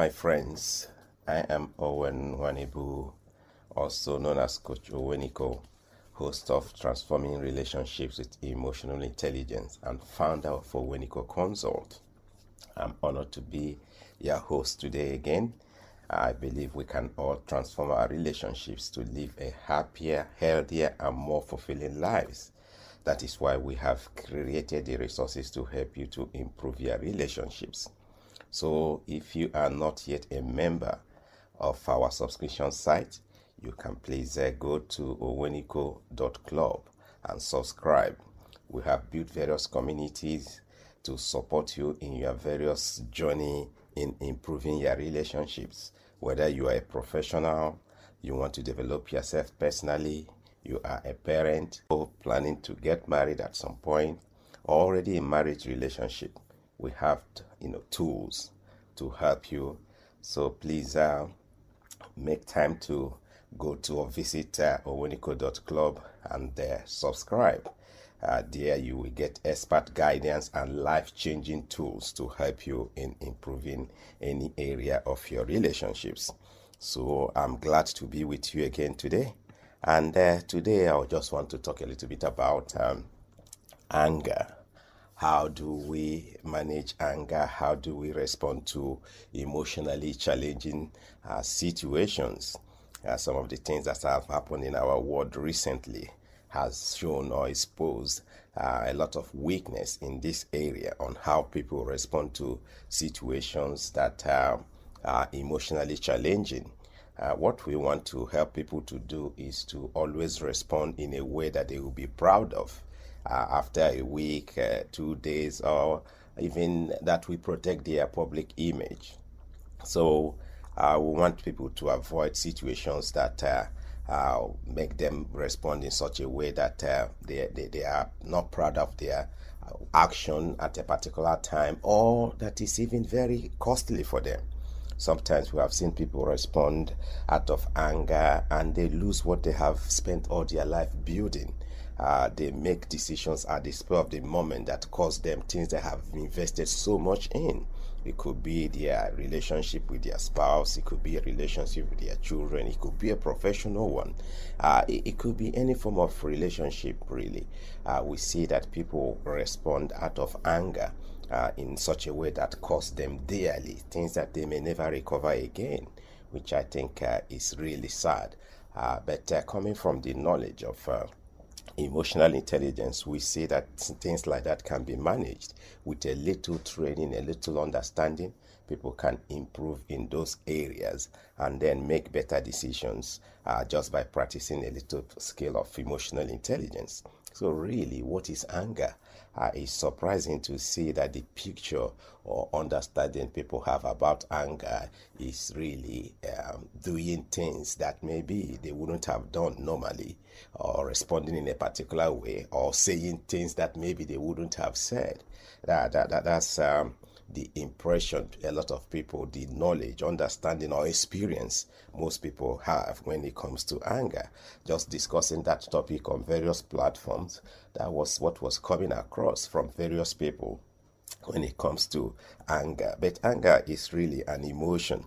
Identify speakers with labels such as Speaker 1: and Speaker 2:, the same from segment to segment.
Speaker 1: my friends. I am Owen Wanibu, also known as Coach Oweniko, host of Transforming Relationships with Emotional Intelligence and founder of Oweniko Consult. I'm honored to be your host today again. I believe we can all transform our relationships to live a happier, healthier, and more fulfilling lives. That is why we have created the resources to help you to improve your relationships. So, if you are not yet a member of our subscription site, you can please uh, go to oweniko.club and subscribe. We have built various communities to support you in your various journey in improving your relationships. Whether you are a professional, you want to develop yourself personally, you are a parent or planning to get married at some point, or already in marriage relationship, we have you know tools to help you. So please uh, make time to go to or visit uh, oweniko.club and uh, subscribe. Uh, there you will get expert guidance and life-changing tools to help you in improving any area of your relationships. So I'm glad to be with you again today. And uh, today I just want to talk a little bit about um, anger how do we manage anger? How do we respond to emotionally challenging uh, situations? Uh, some of the things that have happened in our world recently has shown or exposed uh, a lot of weakness in this area on how people respond to situations that uh, are emotionally challenging. Uh, what we want to help people to do is to always respond in a way that they will be proud of uh, after a week, uh, two days, or even that we protect their public image. So uh, we want people to avoid situations that uh, uh, make them respond in such a way that uh, they, they, they are not proud of their action at a particular time or that is even very costly for them. Sometimes we have seen people respond out of anger and they lose what they have spent all their life building uh, they make decisions at the spur of the moment that cost them things they have invested so much in. It could be their relationship with their spouse, it could be a relationship with their children, it could be a professional one, uh, it, it, could be any form of relationship, really. Uh, we see that people respond out of anger. Uh, in such a way that costs them dearly, things that they may never recover again, which I think uh, is really sad. Uh, but uh, coming from the knowledge of emotional intelligence, we see that things like that can be managed with a little training, a little understanding. People can improve in those areas and then make better decisions uh, just by practicing a little skill of emotional intelligence. So, really, what is anger? Uh, it's surprising to see that the picture or understanding people have about anger is really um, doing things that maybe they wouldn't have done normally, or responding in a particular way, or saying things that maybe they wouldn't have said. That, that, that that's um, the impression a lot of people, the knowledge, understanding, or experience most people have when it comes to anger. Just discussing that topic on various platforms, that was what was coming across from various people when it comes to anger. But anger is really an emotion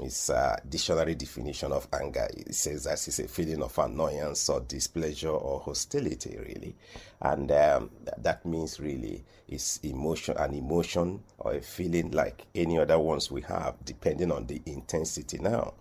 Speaker 1: its a dictionary definition of anger. It says that it's a feeling of annoyance or displeasure or hostility really. And um, that means really it's emotion an emotion or a feeling like any other ones we have depending on the intensity now.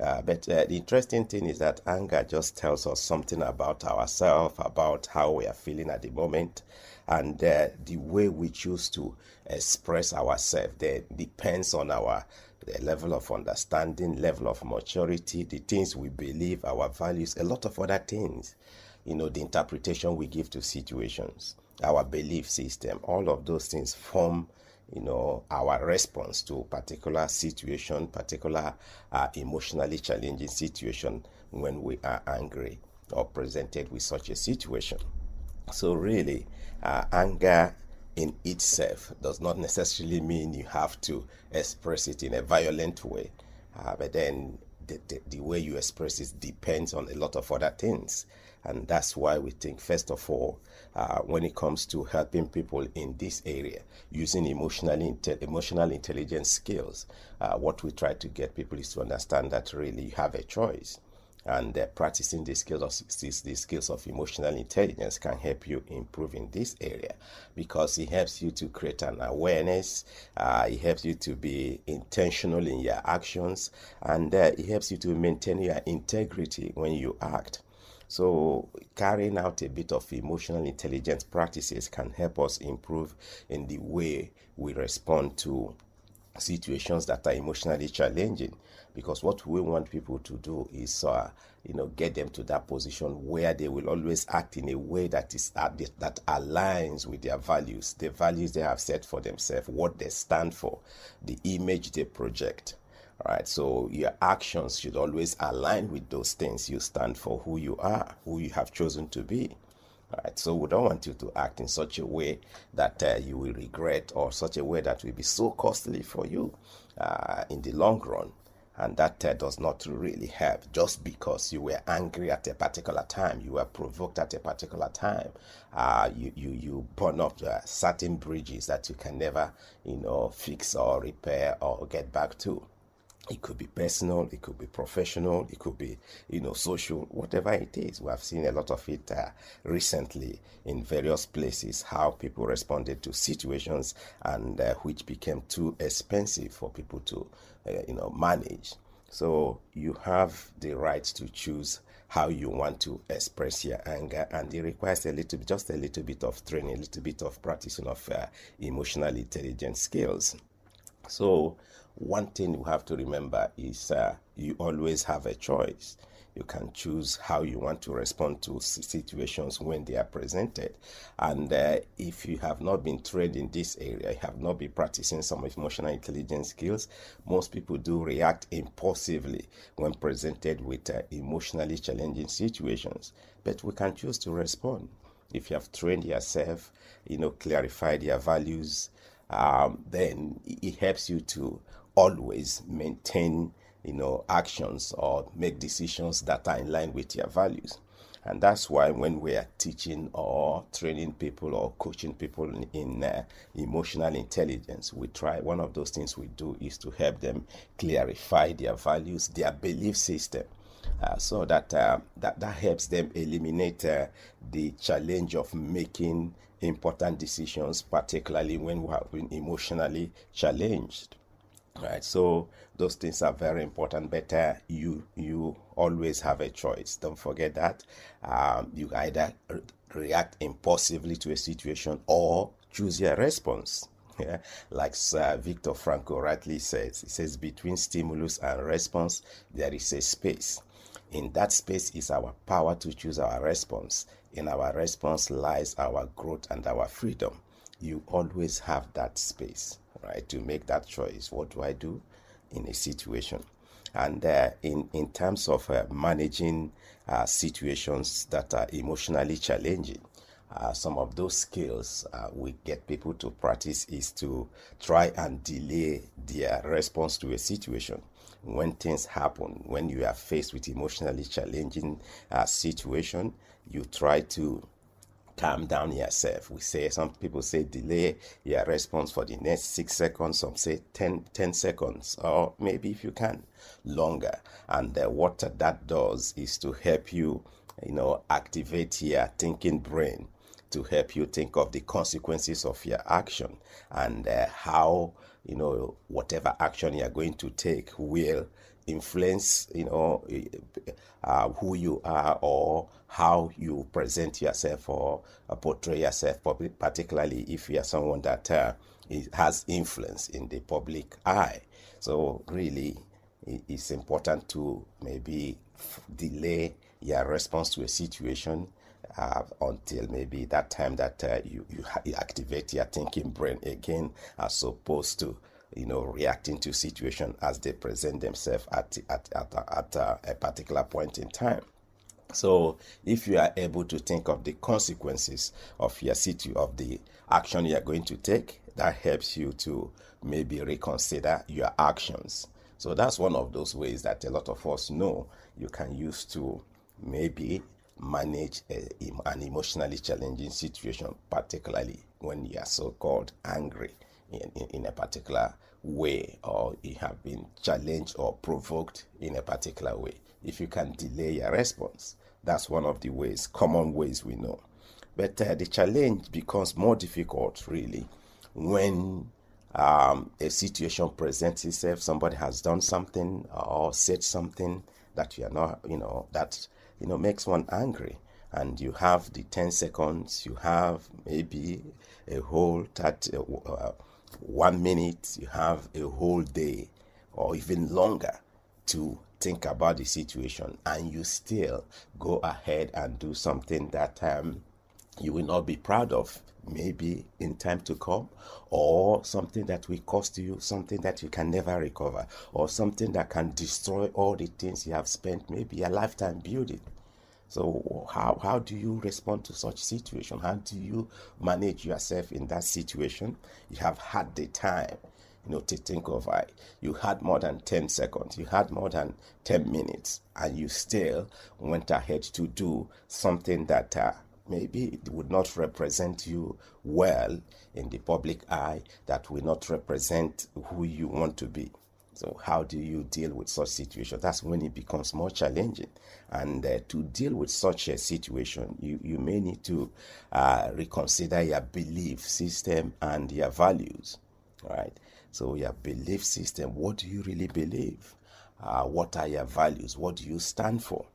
Speaker 1: Uh, but uh, the interesting thing is that anger just tells us something about ourselves, about how we are feeling at the moment, and uh, the way we choose to express ourselves. That depends on our the level of understanding, level of maturity, the things we believe, our values, a lot of other things. You know, the interpretation we give to situations, our belief system, all of those things form, you know, our response to particular situation, particular uh, emotionally challenging situation when we are angry or presented with such a situation. So, really, uh, anger in itself does not necessarily mean you have to express it in a violent way. Uh, but then the, the, the way you express it depends on a lot of other things. And that's why we think, first of all, uh, when it comes to helping people in this area using emotionally inte- emotional intelligence skills, uh, what we try to get people is to understand that really you have a choice and uh, practicing the skills of the skills of emotional intelligence can help you improve in this area because it helps you to create an awareness uh, it helps you to be intentional in your actions and uh, it helps you to maintain your integrity when you act. So, carrying out a bit of emotional intelligence practices can help us improve in the way we respond to situations that are emotionally challenging. Because what we want people to do is uh, you know get them to that position where they will always act in a way that is uh, that aligns with their values the values they have set for themselves what they stand for the image they project. Right? So your actions should always align with those things you stand for who you are who you have chosen to be right so we don't want you to act in such a way that uh, you will regret or such a way that will be so costly for you uh, in the long run. And that uh, does not really help. Just because you were angry at a particular time you were provoked at a particular time uh, you, you you burn up uh, certain bridges that you can never you know fix or repair or get back to it could be personal it could be professional it could be you know social whatever it is. We have seen a lot of it uh, recently in various places how people responded to situations and uh, which became too expensive for people to uh, you know manage. So you have the right to choose how you want to express your anger and it requires a little just a little bit of training a little bit of practicing of uh, emotional intelligence skills so one thing you have to remember is uh, you always have a choice. You can choose how you want to respond to situations when they are presented. And uh, if you have not been trained in this area, you have not been practicing some emotional intelligence skills, most people do react impulsively when presented with uh, emotionally challenging situations. But we can choose to respond. If you have trained yourself, you know, clarified your values, um, then it helps you to always maintain you know actions or make decisions that are in line with your values. And that's why when we are teaching or training people or coaching people in, in uh, emotional intelligence we try one of those things we do is to help them clarify their values their belief system. Uh, so that, uh, that that helps them eliminate uh, the challenge of making important decisions particularly when we have been emotionally challenged right? So those things are very important. Better you you always have a choice. Don't forget that um, you either re- react impulsively to a situation or choose your response yeah, like uh, Viktor Frankl rightly says, he says between stimulus and response there is a space. In that space is our power to choose our response. In our response lies our growth and our freedom. You always have that space right, to make that choice. What do I do in a situation? And uh, in, in terms of uh, managing uh, situations that are emotionally challenging, uh, some of those skills uh, we get people to practice is to try and delay their response to a situation when things happen when you are faced with emotionally challenging uh, situation you try to calm down yourself. We say some people say delay your response for the next six seconds, some say 10, 10 seconds, or maybe if you can, longer. And uh, what that does is to help you, you know, activate your thinking brain to help you think of the consequences of your action and uh, how you know whatever action you are going to take will influence you know uh, who you are or how you present yourself or portray yourself particularly if you are someone that uh, has influence in the public eye. So really it's important to maybe delay your response to a situation uh, until maybe that time that uh, you, you, you activate your thinking brain again as opposed to you know, reacting to situation as they present themselves at, at, at, at uh, a particular point in time. So, if you are able to think of the consequences of your situ of the action you are going to take, that helps you to maybe reconsider your actions. So that's one of those ways that a lot of us know you can use to maybe manage a, an emotionally challenging situation, particularly when you are so called angry in, in, in, a particular way or you have been challenged or provoked in a particular way. If you can delay your response, that's one of the ways, common ways we know. But uh, the challenge becomes more difficult, really, when um, a situation presents itself. Somebody has done something or said something that you are not, you know, that you know makes one angry, and you have the ten seconds. You have maybe a whole that uh, one minute. You have a whole day, or even longer, to think about the situation, and you still go ahead and do something that um, you will not be proud of maybe in time to come, or something that will cost you something that you can never recover, or something that can destroy all the things you have spent maybe a lifetime building. So how, how do you respond to such situation? How do you manage yourself in that situation? You have had the time, you know, to think of it. You had more than 10 seconds, you had more than 10 minutes, and you still went ahead to do something that uh, maybe it would not represent you well in the public eye, that will not represent who you want to be. So, how do you deal with such situation? That's when it becomes more challenging. And uh, to deal with such a situation, you, you may need to uh, reconsider your belief system and your values. Right? So, your belief system what do you really believe? Uh, what are your values? What do you stand for?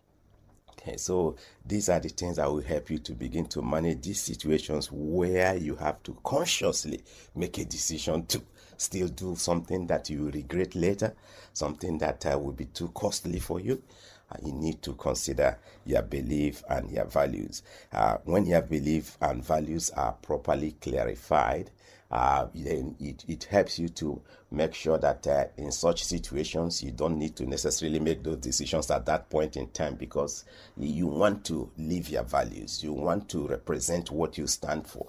Speaker 1: So these are the things that will help you to begin to manage these situations where you have to consciously make a decision to still do something that you regret later, something that uh, will be too costly for you. Uh, you need to consider your belief and your values. Uh, when your belief and values are properly clarified, uh, then it, it helps you to make sure that uh, in such situations you don't need to necessarily make those decisions at that point in time because you want to live your values. You want to represent what you stand for.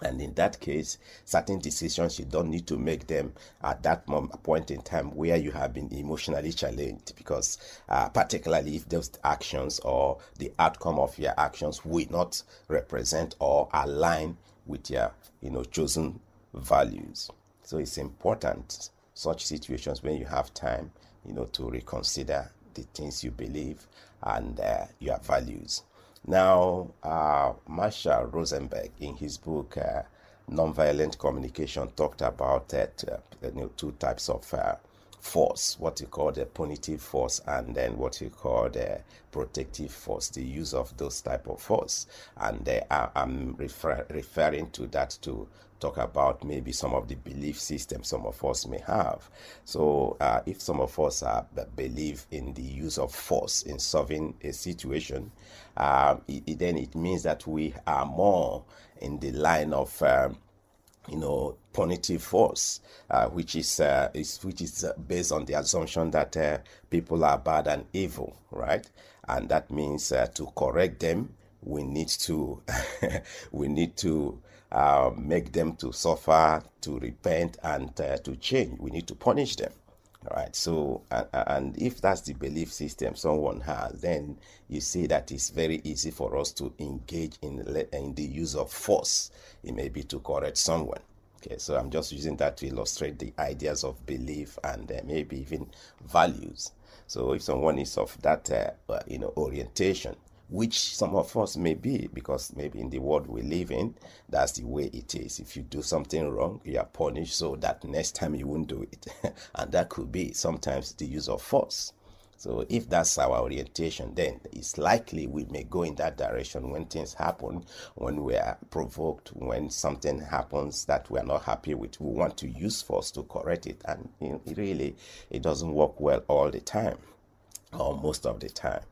Speaker 1: And in that case certain decisions you don't need to make them at that moment, point in time where you have been emotionally challenged because uh, particularly if those actions or the outcome of your actions will not represent or align with your you know chosen values. So it's important such situations when you have time, you know, to reconsider the things you believe and uh, your values. Now, uh, Marshall Rosenberg, in his book uh, Nonviolent Communication, talked about uh, you know, two types of uh, force, what you call the punitive force, and then what you call the protective force, the use of those type of force. And uh, I'm refer- referring to that to talk about maybe some of the belief systems some of us may have. So, uh, if some of us uh, believe in the use of force in solving a situation, uh, it, then it means that we are more in the line of um, you know, punitive force, uh, which is, uh, is which is uh, based on the assumption that uh, people are bad and evil, right? And that means uh, to correct them, we need to we need to uh, make them to suffer, to repent, and to change. We need to punish them. Right. So, and, if that's the belief system someone has, then you see that it's very easy for us to engage in, in the use of force. It may be to correct someone. Okay, so I'm just using that to illustrate the ideas of belief and uh, maybe even values. So if someone is of that, uh, uh, you know, orientation, which some of us may be, because maybe in the world we live in, that's the way it is. If you do something wrong, you are punished so that next time you won't do it. and that could be sometimes the use of force. So if that's our orientation, then it's likely we may go in that direction when things happen, when we are provoked, when something happens that we are not happy with. We want to use force to correct it, and know, really, it doesn't work well all the time, or most of the time.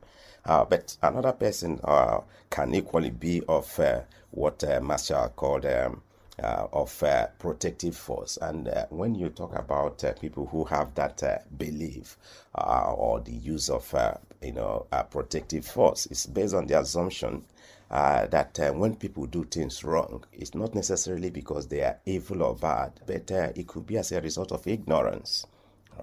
Speaker 1: Uh, but another person uh, can equally be of uh, what uh, Marshall called um, uh, of uh, protective force. And when you talk about people who have that belief or the use of you know protective force, it's based on the assumption uh, that uh, when people do things wrong, it's not necessarily because they are evil or bad, but uh, it could be as a result of ignorance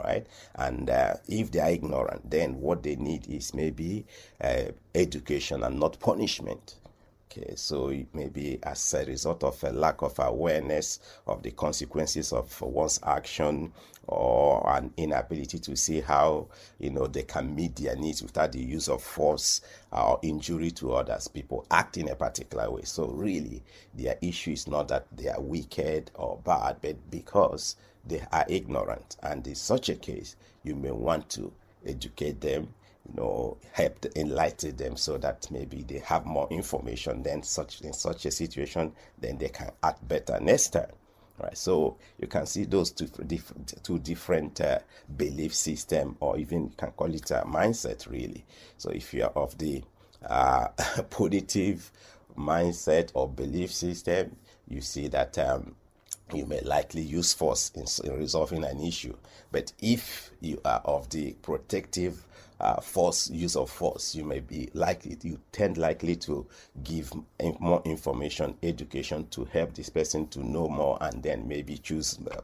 Speaker 1: right? And uh, if they are ignorant, then what they need is maybe uh, education and not punishment. Okay, so maybe as a result of a lack of awareness of the consequences of one's action or an inability to see how you know they can meet their needs without the use of force or injury to others, people act in a particular way. So really, their issue is not that they are wicked or bad, but because they are ignorant. And in such a case, you may want to educate them you know help to enlighten them so that maybe they have more information then such in such a situation then they can act better next time right so you can see those two different two different uh, belief system or even you can call it a mindset really so if you are of the uh, positive mindset or belief system you see that um, you may likely use force in, in, resolving an issue. But if you are of the protective uh, force use of force, you may be likely you tend likely to give more information, education to help this person to know more, and then maybe choose uh,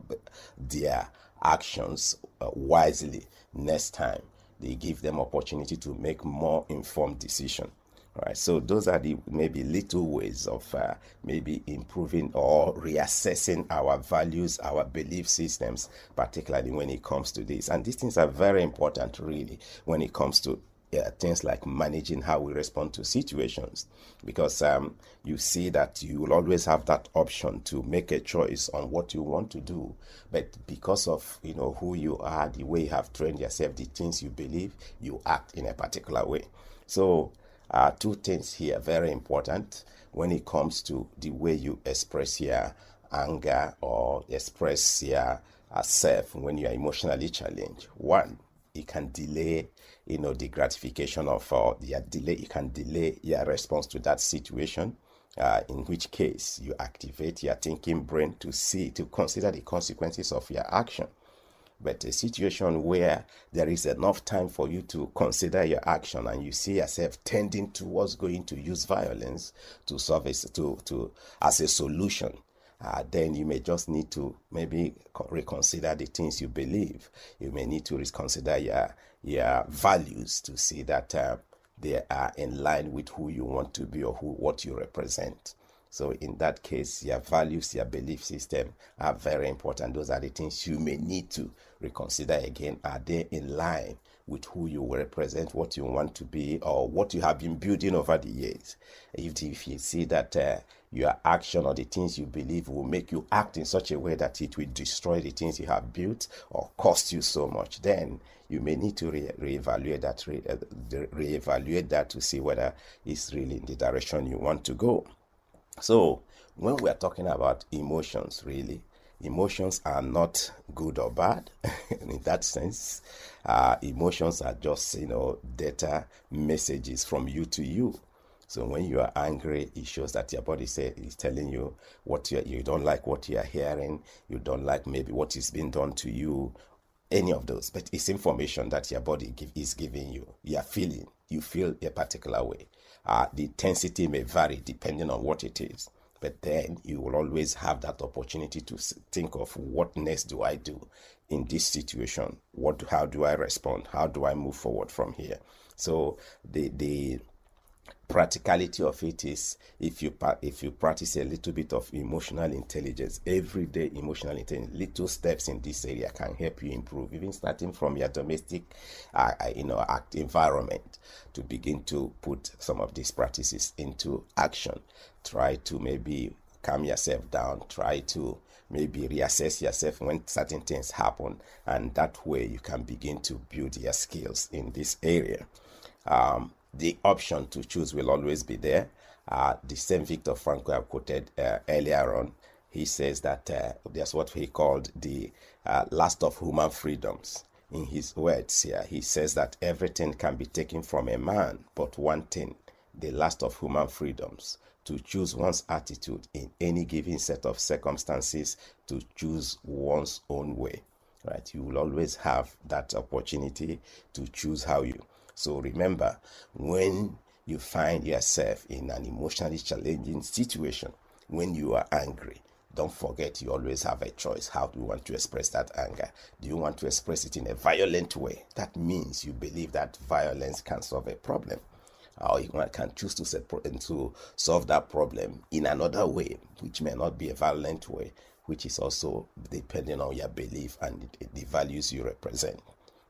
Speaker 1: their actions uh, wisely next time. They give them opportunity to make more informed decision. Right. So those are the maybe little ways of uh, maybe improving or reassessing our values, our belief systems, particularly when it comes to this. And these things are very important, really, when it comes to uh, things like managing how we respond to situations because um, you see that you will always have that option to make a choice on what you want to do but because of you know who you are the way you have trained yourself the things you believe you act in a particular way so uh, two things here very important when it comes to the way you express your anger or express your uh, self when you are emotionally challenged. One, it can delay, you know, the gratification of uh, the delay. It can delay your response to that situation. Uh, in which case you activate your thinking brain to see to consider the consequences of your action but a situation where there is enough time for you to consider your action and you see yourself tending towards going to use violence to it to, to as a solution uh, then you may just need to maybe reconsider the things you believe. You may need to reconsider your your values to see that uh, they are in line with who you want to be or who what you represent. So in that case, your values, your belief system are very important. Those are the things you may need to reconsider again. Are they in line with who you represent, what you want to be, or what you have been building over the years? If, if you see that uh, your action or the things you believe will make you act in such a way that it will destroy the things you have built or cost you so much, then you may need to re- reevaluate that, re- uh, reevaluate that to see whether it's really in the direction you want to go. So, when we are talking about emotions, really, emotions are not good or bad in that sense. Uh, emotions are just, you know, data messages from you to you. So when you are angry, it shows that your body say, is telling you what you, don't like what you are hearing, you don't like maybe what is being done to you, any of those. But it's information that your body give, is giving you. You are feeling, you feel a particular way. Uh, the intensity may vary depending on what it is. But then you will always have that opportunity to think of what next do I do in this situation? What, how do I respond? How do I move forward from here? So the the practicality of it is if you if you practice a little bit of emotional intelligence everyday emotional intelligence little steps in this area can help you improve even starting from your domestic uh, uh, you know act environment to begin to put some of these practices into action. Try to maybe calm yourself down try to maybe reassess yourself when certain things happen and that way you can begin to build your skills in this area. Um, the option to choose will always be there. Uh, the same Victor Frankl I quoted uh, earlier on, he says that uh, there's what he called the uh, last of human freedoms. In his words here, he says that everything can be taken from a man, but one thing, the last of human freedoms, to choose one's attitude in any given set of circumstances, to choose one's own way. Right? You will always have that opportunity to choose how you so remember, when you find yourself in an emotionally challenging situation, when you are angry, don't forget you always have a choice. How do you want to express that anger? Do you want to express it in a violent way? That means you believe that violence can solve a problem. Or you can choose to, solve that problem in another way, which may not be a violent way, which is also depending on your belief and the values you represent.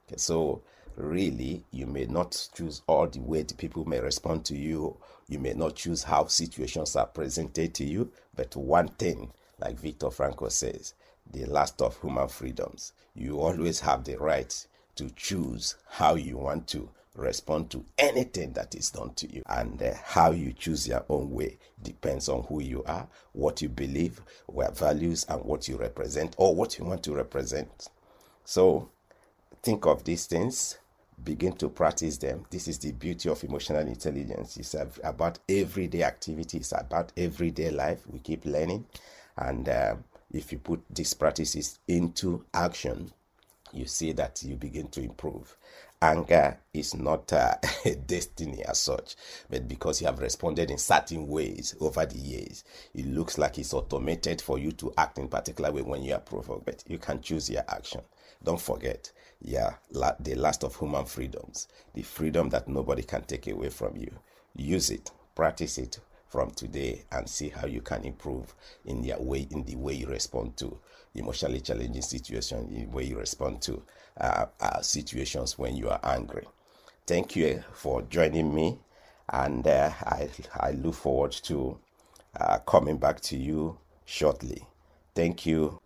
Speaker 1: Okay, so really you may not choose all the way the people may respond to you you may not choose how situations are presented to you but one thing like victor Frankl says, the last of human freedoms. You always have the right to choose how you want to respond to anything that is done to you. And uh, how you choose your own way depends on who you are, what you believe, what values, and what you represent or what you want to represent. So think of these things, begin to practice them. This is the beauty of emotional intelligence. It's about everyday activities, about everyday life. We keep learning. And uh, if you put these practices into action, you see that you begin to improve. Anger is not uh, a destiny as such, but because you have responded in certain ways over the years, it looks like it's automated for you to act in particular way when you are provoked. But you can choose your action. Don't forget, yeah, the last of human freedoms, the freedom that nobody can take away from you. Use it, practice it, from today and see how you can improve in your way in the way you respond to emotionally challenging situations, in the way you respond to uh, uh, situations when you are angry. Thank you for joining me, and uh, I I look forward to uh, coming back to you shortly. Thank you.